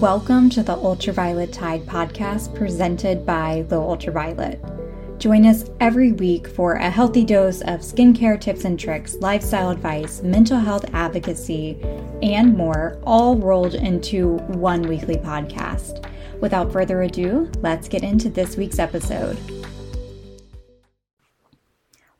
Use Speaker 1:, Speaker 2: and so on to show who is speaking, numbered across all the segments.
Speaker 1: Welcome to the Ultraviolet Tide podcast presented by The Ultraviolet. Join us every week for a healthy dose of skincare tips and tricks, lifestyle advice, mental health advocacy, and more, all rolled into one weekly podcast. Without further ado, let's get into this week's episode.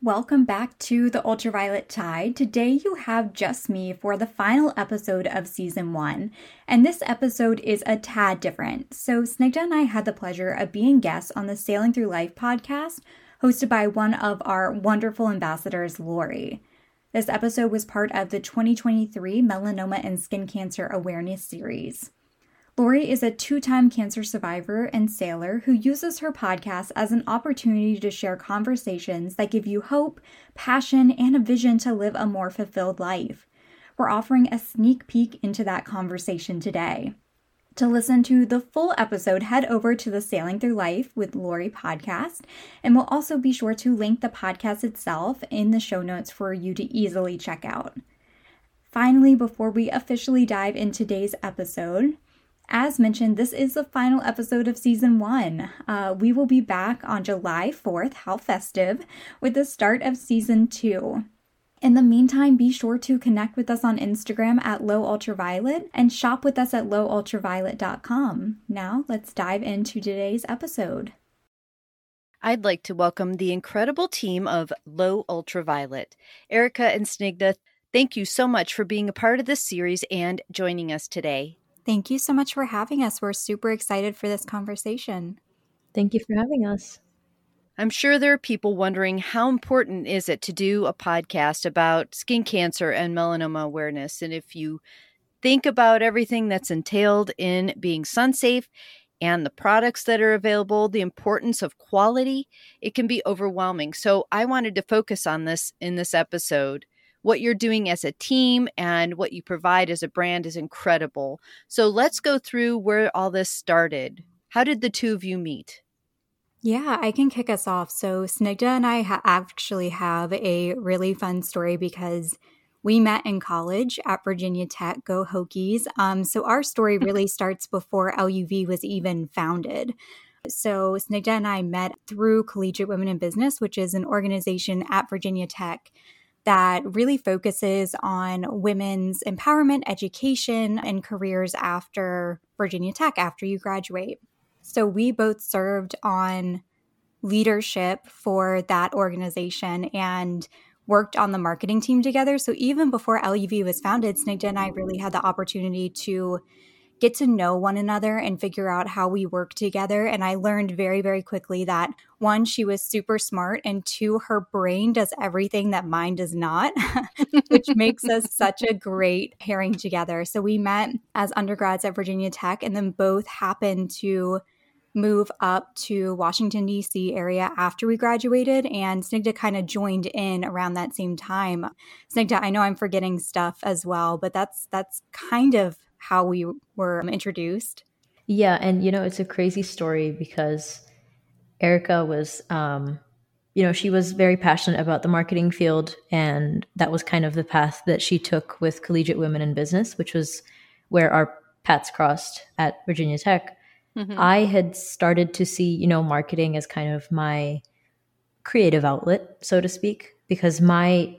Speaker 1: Welcome back to the Ultraviolet Tide. Today you have just me for the final episode of season one, and this episode is a tad different. So, Snigdha and I had the pleasure of being guests on the Sailing Through Life podcast, hosted by one of our wonderful ambassadors, Lorie. This episode was part of the 2023 Melanoma and Skin Cancer Awareness Series. Lorie is a two time cancer survivor and sailor who uses her podcast as an opportunity to share conversations that give you hope, passion, and a vision to live a more fulfilled life. We're offering a sneak peek into that conversation today. To listen to the full episode, head over to the Sailing Through Life with Lorie podcast, and we'll also be sure to link the podcast itself in the show notes for you to easily check out. Finally, before we officially dive into today's episode, as mentioned, this is the final episode of season one. Uh, we will be back on July 4th, how festive, with the start of season two. In the meantime, be sure to connect with us on Instagram at Low Ultraviolet and shop with us at lowultraviolet.com. Now, let's dive into today's episode.
Speaker 2: I'd like to welcome the incredible team of Low Ultraviolet. Erica and Snigdha, thank you so much for being a part of this series and joining us today.
Speaker 1: Thank you so much for having us. We're super excited for this conversation.
Speaker 3: Thank you for having us.
Speaker 2: I'm sure there are people wondering how important is it to do a podcast about skin cancer and melanoma awareness and if you think about everything that's entailed in being sun safe and the products that are available, the importance of quality, it can be overwhelming. So I wanted to focus on this in this episode what you're doing as a team and what you provide as a brand is incredible. So let's go through where all this started. How did the two of you meet?
Speaker 1: Yeah, I can kick us off. So, Snigdha and I ha- actually have a really fun story because we met in college at Virginia Tech. Go Hokies. Um, so, our story really starts before LUV was even founded. So, Snigdha and I met through Collegiate Women in Business, which is an organization at Virginia Tech that really focuses on women's empowerment, education, and careers after Virginia Tech, after you graduate. So we both served on leadership for that organization and worked on the marketing team together. So even before LUV was founded, Snigdha and I really had the opportunity to get to know one another and figure out how we work together. And I learned very, very quickly that one, she was super smart, and two, her brain does everything that mine does not, which makes us such a great pairing together. So we met as undergrads at Virginia Tech and then both happened to move up to Washington, D.C. area after we graduated, and Snigdha kind of joined in around that same time. Snigdha, I know I'm forgetting stuff as well, but that's that's kind of how we were introduced.
Speaker 3: Yeah, and you know, it's a crazy story because Erica was um you know, she was very passionate about the marketing field and that was kind of the path that she took with Collegiate Women in Business, which was where our paths crossed at Virginia Tech. Mm-hmm. I had started to see, you know, marketing as kind of my creative outlet, so to speak, because my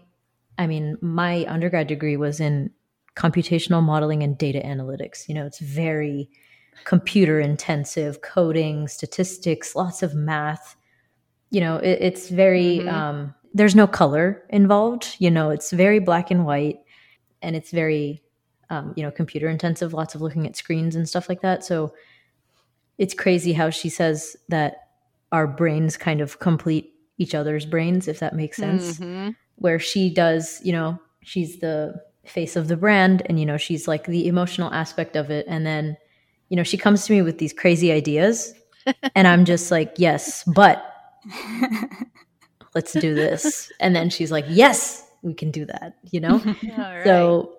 Speaker 3: I mean, my undergrad degree was in computational modeling and data analytics. You know, it's very computer intensive, coding, statistics, lots of math. You know, it, it's very, mm-hmm. um, there's no color involved. You know, it's very black and white and it's very, um, you know, computer intensive, lots of looking at screens and stuff like that. So it's crazy how she says that our brains kind of complete each other's brains, if that makes sense. Mm-hmm. Where she does, you know, she's the face of the brand and you know she's like the emotional aspect of it. And then you know she comes to me with these crazy ideas and i'm just like yes but let's do this. And then she's like yes we can do that you know? Right. so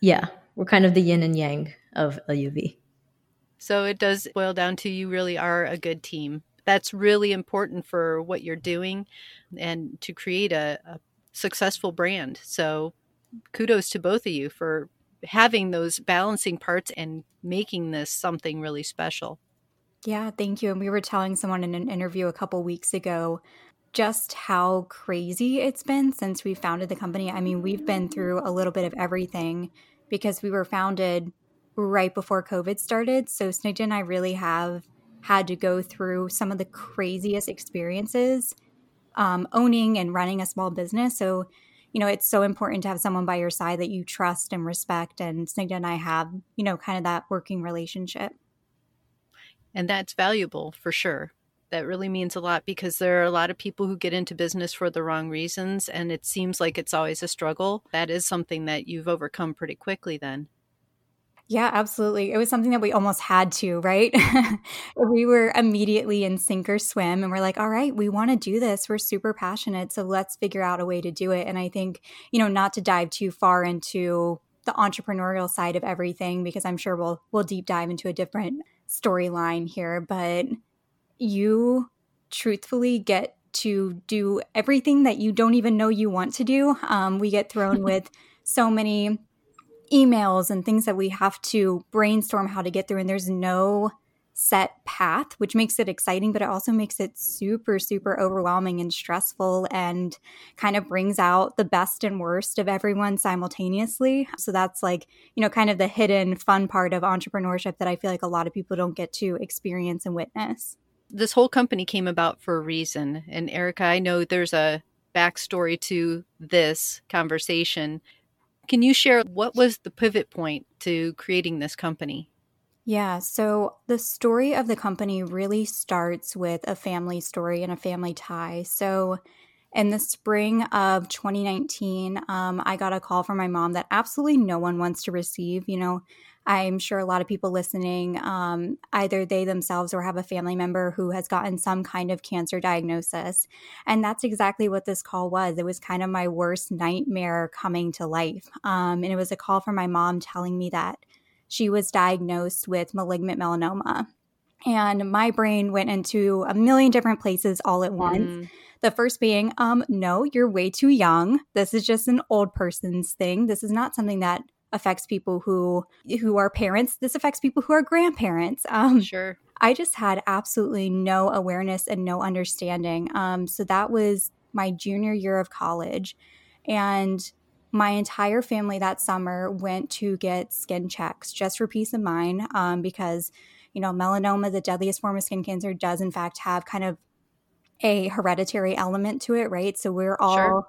Speaker 3: yeah we're kind of the yin and yang of luv
Speaker 2: so it does boil down to you really are a good team. That's really important for what you're doing and to create a, a successful brand. So kudos to both of you for having those balancing parts and making this something really special.
Speaker 1: Yeah, thank you. And we were telling someone in an interview a couple weeks ago just how crazy it's been since we founded the company. I mean, we've been through a little bit of everything because we were founded right before COVID started. So Snigdha and I really have had to go through some of the craziest experiences um, owning and running a small business. So, you know, it's so important to have someone by your side that you trust and respect. And Snigdha and I have, you know, kind of that working relationship.
Speaker 2: And that's valuable for sure. That really means a lot because there are a lot of people who get into business for the wrong reasons, and it seems like it's always a struggle. That is something that you've overcome pretty quickly then.
Speaker 1: Yeah, absolutely. It was something that we almost had to, right? we were immediately in sink or swim and we're like, all right, we want to do this. We're super passionate. So let's figure out a way to do it. And I think, you know, not to dive too far into the entrepreneurial side of everything, because I'm sure we'll we'll deep dive into a different storyline here, but you truthfully get to do everything that you don't even know you want to do. Um, we get thrown with so many emails and things that we have to brainstorm how to get through, and there's no set path, which makes it exciting, but it also makes it super, super overwhelming and stressful and kind of brings out the best and worst of everyone simultaneously. So that's like, you know, kind of the hidden fun part of entrepreneurship that I feel like a lot of people don't get to experience and witness.
Speaker 2: This whole company came about for a reason. And Erica, I know there's a backstory to this conversation. Can you share what was the pivot point to creating this company?
Speaker 1: Yeah, so the story of the company really starts with a family story and a family tie. So, in the spring of 2019, um, I got a call from my mom that absolutely no one wants to receive. You know, I'm sure a lot of people listening, um, either they themselves or have a family member who has gotten some kind of cancer diagnosis. And that's exactly what this call was. It was kind of my worst nightmare coming to life. Um, and it was a call from my mom telling me that she was diagnosed with malignant melanoma. And my brain went into a million different places all at once. Mm. The first being, um, no, you're way too young. This is just an old person's thing. This is not something that affects people who who are parents. This affects people who are grandparents.
Speaker 2: Um, sure.
Speaker 1: I just had absolutely no awareness and no understanding. Um, so that was my junior year of college, and my entire family that summer went to get skin checks just for peace of mind um, because you know melanoma the deadliest form of skin cancer does in fact have kind of a hereditary element to it right so we're all sure.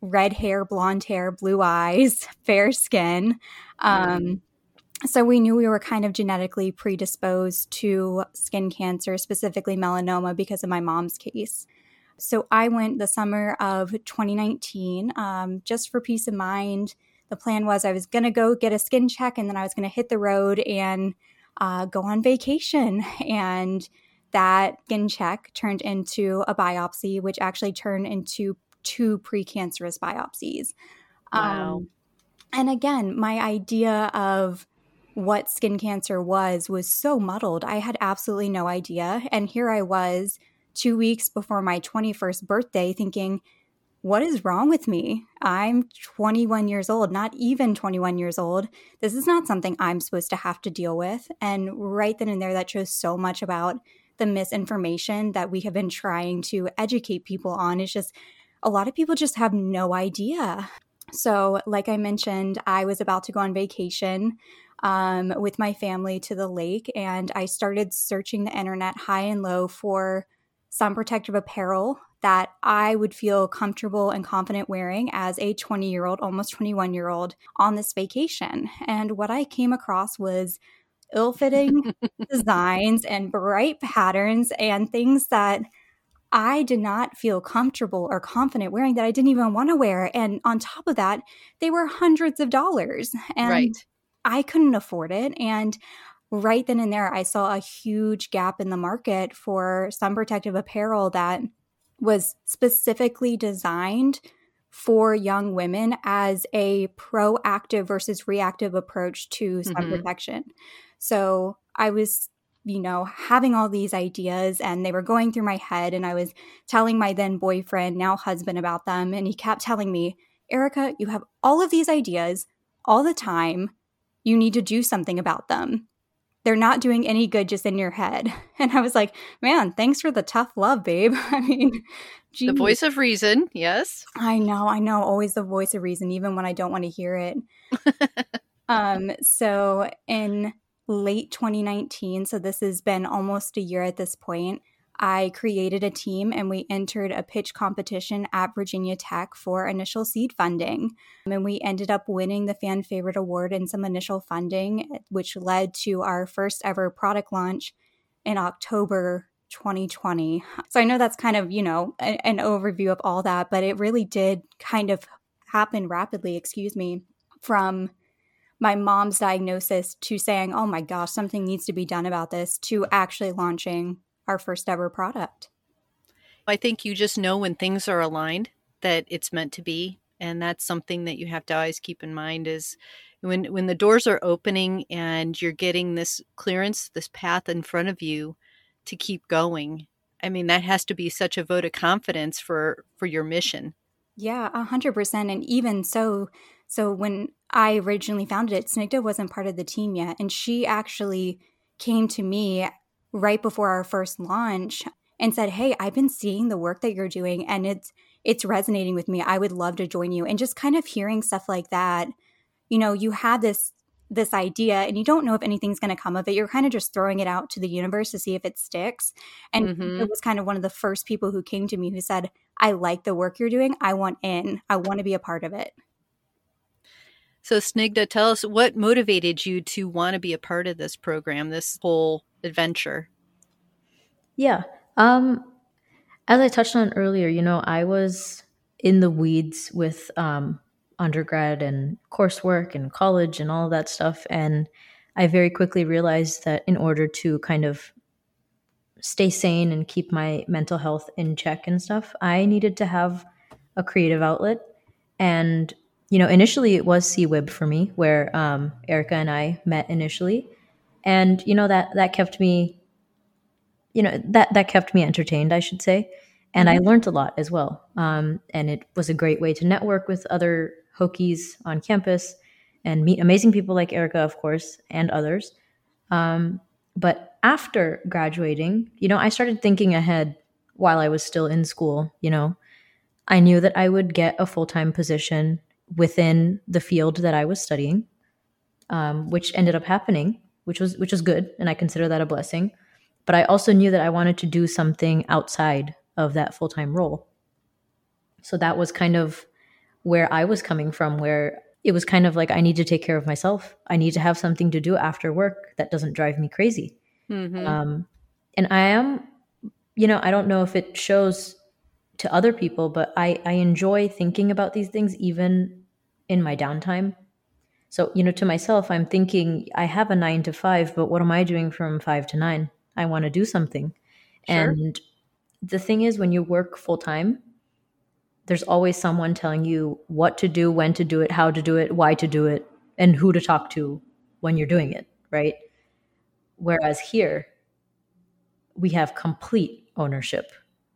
Speaker 1: Red hair blonde hair blue eyes fair skin um, so we knew we were kind of genetically predisposed to skin cancer specifically melanoma because of my mom's case so I went the summer of 2019 um, just for peace of mind. The plan was I was going to go get a skin check and then I was going to hit the road and uh, go on vacation. And that skin check turned into a biopsy, which actually turned into two precancerous biopsies.
Speaker 2: Wow. Um,
Speaker 1: and again, my idea of what skin cancer was was so muddled. I had absolutely no idea. And here I was two weeks before my 21st birthday thinking, what is wrong with me? I'm 21 years old, not even 21 years old. This is not something I'm supposed to have to deal with. And right then and there, that shows so much about the misinformation that we have been trying to educate people on. It's just a lot of people just have no idea. So, like I mentioned, I was about to go on vacation um, with my family to the lake, and I started searching the internet high and low for some protective apparel that I would feel comfortable and confident wearing as a 20 year old, almost 21 year old on this vacation. And what I came across was ill fitting designs and bright patterns and things that I did not feel comfortable or confident wearing that I didn't even want to wear. And on top of that, they were hundreds of dollars. And
Speaker 2: right.
Speaker 1: I couldn't afford it. And right then and there, I saw a huge gap in the market for sun protective apparel that was specifically designed for young women as a proactive versus reactive approach to sun mm-hmm. protection. So I was, you know, having all these ideas and they were going through my head. And I was telling my then boyfriend, now husband, about them. And he kept telling me, Erica, you have all of these ideas all the time you need to do something about them. They're not doing any good just in your head. And I was like, man, thanks for the tough love, babe. I mean,
Speaker 2: geez. the voice of reason, yes.
Speaker 1: I know, I know, always the voice of reason, even when I don't want to hear it. um, so in late 2019, so this has been almost a year at this point, I created a team and we entered a pitch competition at Virginia Tech for initial seed funding. Um, and we ended up winning the fan favorite award and some initial funding, which led to our first ever product launch in October 2020. So I know that's kind of, you know, a, an overview of all that, but it really did kind of happen rapidly, excuse me, from my mom's diagnosis to saying, oh my gosh, something needs to be done about this, to actually launching our first ever product.
Speaker 2: I think you just know when things are aligned that it's meant to be. And that's something that you have to always keep in mind is when when the doors are opening and you're getting this clearance, this path in front of you to keep going. I mean, that has to be such a vote of confidence for for your mission.
Speaker 1: Yeah, a hundred percent. And even so, so when I originally founded it, Snigdha wasn't part of the team yet, and she actually came to me right before our first launch and said, "Hey, I've been seeing the work that you're doing and it's it's resonating with me. I would love to join you." And just kind of hearing stuff like that, you know, you have this this idea and you don't know if anything's going to come of it. You're kind of just throwing it out to the universe to see if it sticks. And mm-hmm. it was kind of one of the first people who came to me who said, "I like the work you're doing. I want in. I want to be a part of it."
Speaker 2: So, Snigdha, tell us what motivated you to want to be a part of this program, this whole adventure?
Speaker 3: Yeah. Um, as I touched on earlier, you know, I was in the weeds with um, undergrad and coursework and college and all that stuff. And I very quickly realized that in order to kind of stay sane and keep my mental health in check and stuff, I needed to have a creative outlet. And, you know, initially it was CWIB for me, where um, Erica and I met initially. And you know that that kept me you know that that kept me entertained i should say. And mm-hmm. i learned a lot as well. Um, and it was a great way to network with other hokies on campus and meet amazing people like erica of course and others. Um, but after graduating you know i started thinking ahead while i was still in school you know. I knew that i would get a full-time position within the field that i was studying um, which ended up happening which was which was good, and I consider that a blessing. But I also knew that I wanted to do something outside of that full time role. So that was kind of where I was coming from, where it was kind of like I need to take care of myself. I need to have something to do after work that doesn't drive me crazy. Mm-hmm. Um, and I am, you know, I don't know if it shows to other people, but I, I enjoy thinking about these things even in my downtime. So, you know, to myself, I'm thinking I have a nine to five, but what am I doing from five to nine? I want to do something. Sure. And the thing is, when you work full time, there's always someone telling you what to do, when to do it, how to do it, why to do it, and who to talk to when you're doing it, right? Whereas here, we have complete ownership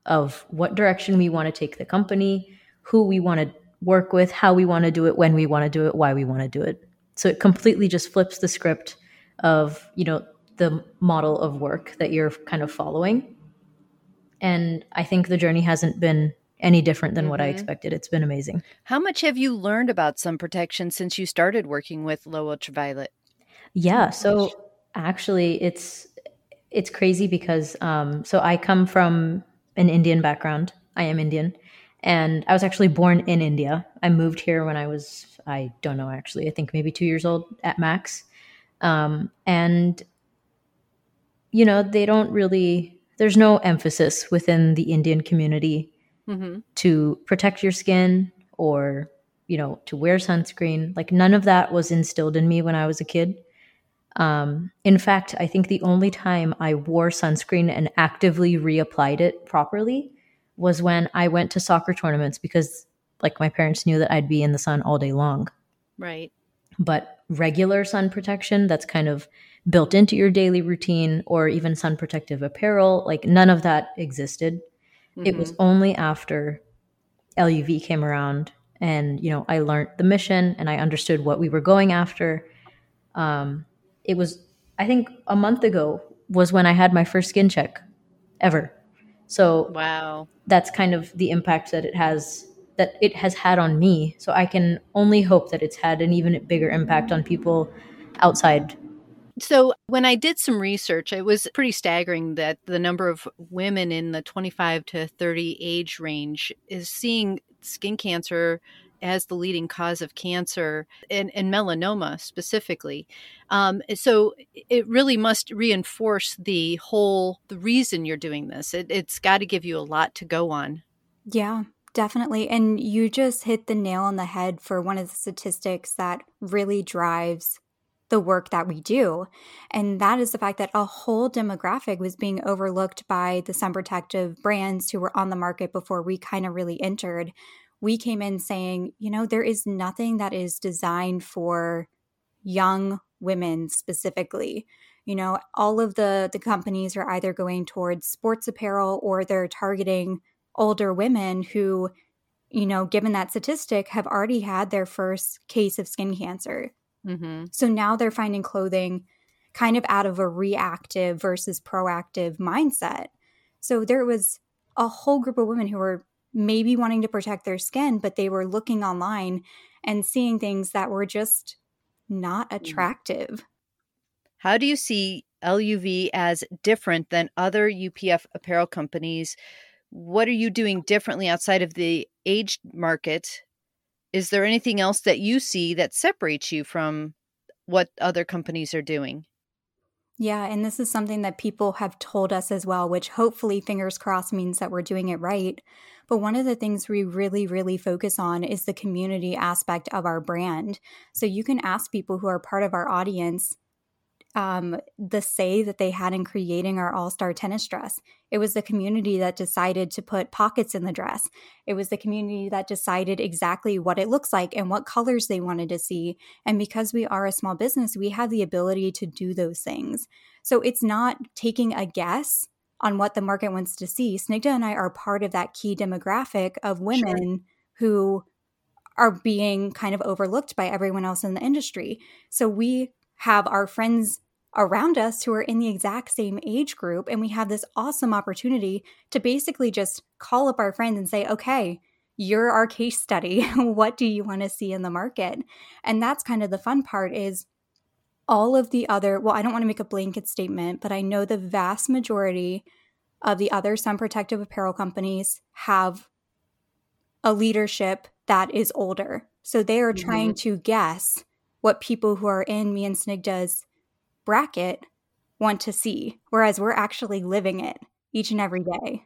Speaker 3: of what direction we want to take the company, who we want to work with, how we want to do it, when we want to do it, why we want to do it. So it completely just flips the script of, you know, the model of work that you're kind of following. And I think the journey hasn't been any different than mm-hmm. what I mm-hmm. expected. It's been amazing.
Speaker 2: How much have you learned about sun protection since you started working with low ultraviolet?
Speaker 3: Yeah, so actually it's it's crazy because um so I come from an Indian background. I am Indian and I was actually born in India. I moved here when I was, I don't know actually, I think maybe two years old at max. Um, and, you know, they don't really, there's no emphasis within the Indian community mm-hmm. to protect your skin or, you know, to wear sunscreen. Like none of that was instilled in me when I was a kid. Um, in fact, I think the only time I wore sunscreen and actively reapplied it properly was when I went to soccer tournaments because like my parents knew that I'd be in the sun all day long.
Speaker 2: Right.
Speaker 3: But regular sun protection that's kind of built into your daily routine or even sun protective apparel, like none of that existed. Mm-hmm. It was mm-hmm. only after LUV came around and you know I learned the mission and I understood what we were going after Um, it was, I think, a month ago was when I had my first skin check ever. So
Speaker 2: wow,
Speaker 3: that's kind of the impact that it has that it has had on me. So I can only hope that it's had an even bigger impact on people outside
Speaker 2: so, when I did some research, it was pretty staggering that the number of women in the 25 to 30 age range is seeing skin cancer as the leading cause of cancer and, and melanoma specifically. Um, so it really must reinforce the whole the reason you're doing this. It, it's got to give you a lot to go on.
Speaker 1: Yeah, definitely. And you just hit the nail on the head for one of the statistics that really drives the work that we do. And that is the fact that a whole demographic was being overlooked by the sun protective brands who were on the market before we kind of really entered. We came in saying, you know, there is nothing that is designed for young women specifically. You know, all of the the companies are either going towards sports apparel or they're targeting older women who, you know, given that statistic, have already had their first case of skin cancer. Mm-hmm. So now they're finding clothing kind of out of a reactive versus proactive mindset. So there was a whole group of women who were maybe wanting to protect their skin, but they were looking online and seeing things that were just not mm. attractive.
Speaker 2: How do you see LUV as different than other UPF apparel companies? What are you doing differently outside of the age market is there anything else that you see that separates you from what other companies are doing?
Speaker 1: Yeah, and this is something that people have told us as well, which hopefully, fingers crossed, means that we're doing it right. But one of the things we really, really focus on is the community aspect of our brand. So you can ask people who are part of our audience um, the say that they had in creating our all star tennis dress. It was the community that decided to put pockets in the dress. It was the community that decided exactly what it looks like and what colors they wanted to see. And because we are a small business, we have the ability to do those things. So it's not taking a guess on what the market wants to see. Snigdha and I are part of that key demographic of women sure. who are being kind of overlooked by everyone else in the industry. So we have our friends around us who are in the exact same age group. And we have this awesome opportunity to basically just call up our friends and say, okay, you're our case study. what do you want to see in the market? And that's kind of the fun part is all of the other, well, I don't want to make a blanket statement, but I know the vast majority of the other sun protective apparel companies have a leadership that is older. So they are mm-hmm. trying to guess what people who are in me and Snigdha's bracket want to see, whereas we're actually living it each and every day.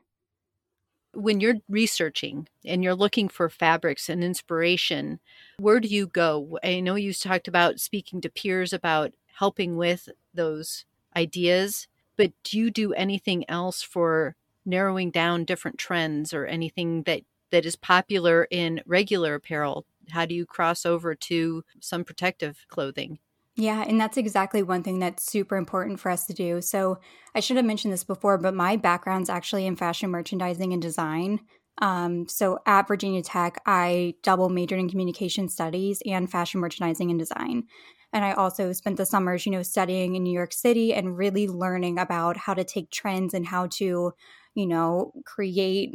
Speaker 2: When you're researching and you're looking for fabrics and inspiration, where do you go? I know you talked about speaking to peers about helping with those ideas, but do you do anything else for narrowing down different trends or anything that that is popular in regular apparel? How do you cross over to some protective clothing?
Speaker 1: Yeah, and that's exactly one thing that's super important for us to do. So, I should have mentioned this before, but my background's actually in fashion merchandising and design. Um, so, at Virginia Tech, I double majored in communication studies and fashion merchandising and design. And I also spent the summers, you know, studying in New York City and really learning about how to take trends and how to, you know, create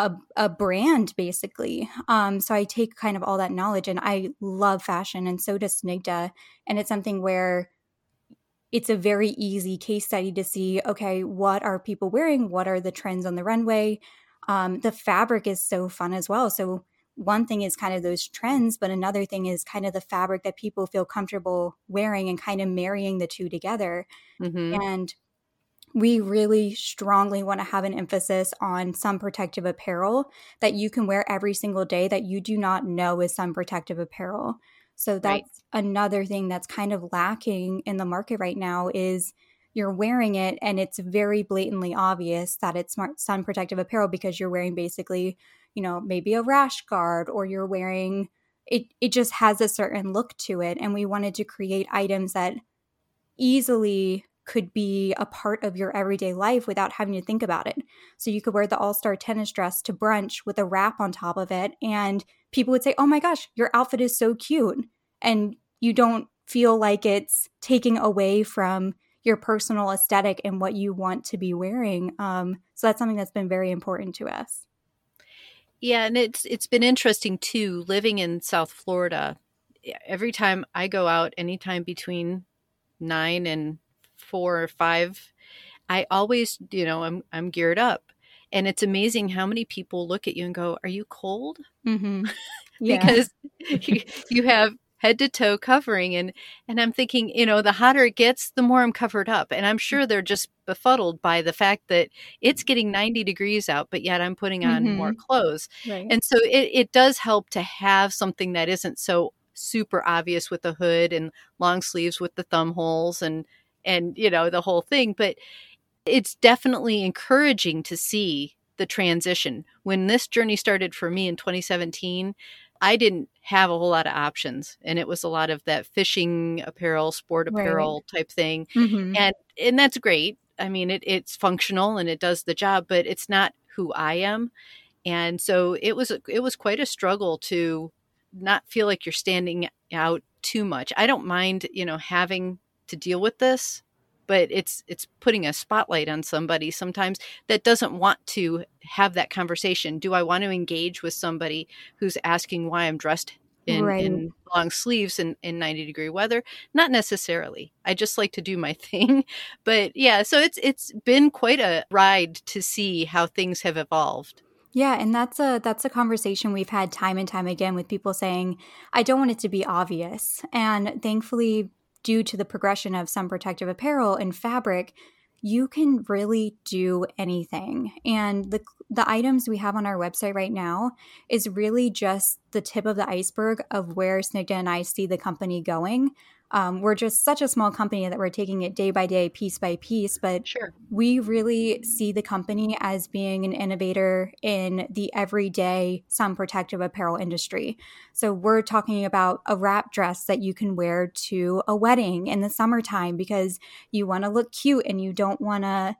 Speaker 1: a, a brand basically. Um, so I take kind of all that knowledge and I love fashion and so does Snigdha. And it's something where it's a very easy case study to see okay, what are people wearing? What are the trends on the runway? Um, the fabric is so fun as well. So one thing is kind of those trends, but another thing is kind of the fabric that people feel comfortable wearing and kind of marrying the two together. Mm-hmm. And we really strongly want to have an emphasis on sun protective apparel that you can wear every single day that you do not know is sun protective apparel. So that's right. another thing that's kind of lacking in the market right now is you're wearing it and it's very blatantly obvious that it's sun protective apparel because you're wearing basically, you know, maybe a rash guard or you're wearing it it just has a certain look to it and we wanted to create items that easily could be a part of your everyday life without having to think about it. So you could wear the all star tennis dress to brunch with a wrap on top of it, and people would say, Oh my gosh, your outfit is so cute. And you don't feel like it's taking away from your personal aesthetic and what you want to be wearing. Um, so that's something that's been very important to us.
Speaker 2: Yeah, and it's it's been interesting too living in South Florida. Every time I go out anytime between 9 and 4 or 5, I always, you know, I'm I'm geared up. And it's amazing how many people look at you and go, "Are you cold?"
Speaker 1: Mm-hmm.
Speaker 2: Because you, you have head to toe covering and and I'm thinking, you know, the hotter it gets, the more I'm covered up. And I'm sure they're just befuddled by the fact that it's getting 90 degrees out, but yet I'm putting on mm-hmm. more clothes. Right. And so it, it does help to have something that isn't so super obvious with the hood and long sleeves with the thumb holes and and you know the whole thing but it's definitely encouraging to see the transition when this journey started for me in 2017 I didn't have a whole lot of options and it was a lot of that fishing apparel, sport apparel right. type thing. Mm-hmm. And and that's great. I mean it it's functional and it does the job, but it's not who I am. And so it was it was quite a struggle to not feel like you're standing out too much. I don't mind, you know, having to deal with this but it's it's putting a spotlight on somebody sometimes that doesn't want to have that conversation. Do i want to engage with somebody who's asking why i'm dressed in, right. in long sleeves in, in 90 degree weather? Not necessarily. I just like to do my thing. But yeah so it's it's been quite a ride to see how things have evolved.
Speaker 1: Yeah, and that's a that's a conversation we've had time and time again with people saying, I don't want it to be obvious. And thankfully due to the progression of some protective apparel and fabric, you can really do anything. And the the items we have on our website right now is really just the tip of the iceberg of where Snigdha and I see the company going um, we're just such a small company that we're taking it day by day, piece by piece. But
Speaker 2: sure.
Speaker 1: we really see the company as being an innovator in the everyday sun protective apparel industry. So we're talking about a wrap dress that you can wear to a wedding in the summertime because you want to look cute and you don't want to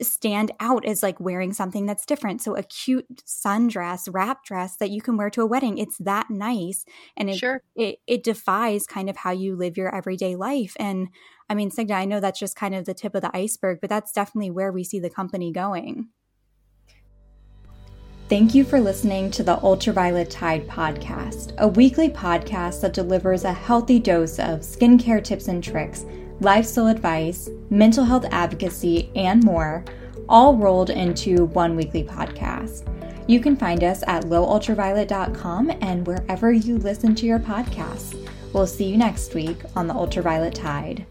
Speaker 1: stand out as like wearing something that's different. So a cute sundress, wrap dress that you can wear to a wedding, it's that nice. And it,
Speaker 2: sure.
Speaker 1: it, it defies kind of how you live your everyday life. And I mean, Snigdha, I know that's just kind of the tip of the iceberg, but that's definitely where we see the company going. Thank you for listening to the Ultraviolet Tide podcast, a weekly podcast that delivers a healthy dose of skincare tips and tricks lifestyle advice, mental health advocacy, and more, all rolled into one weekly podcast. You can find us at lowultraviolet.com and wherever you listen to your podcasts. We'll see you next week on the Ultraviolet Tide.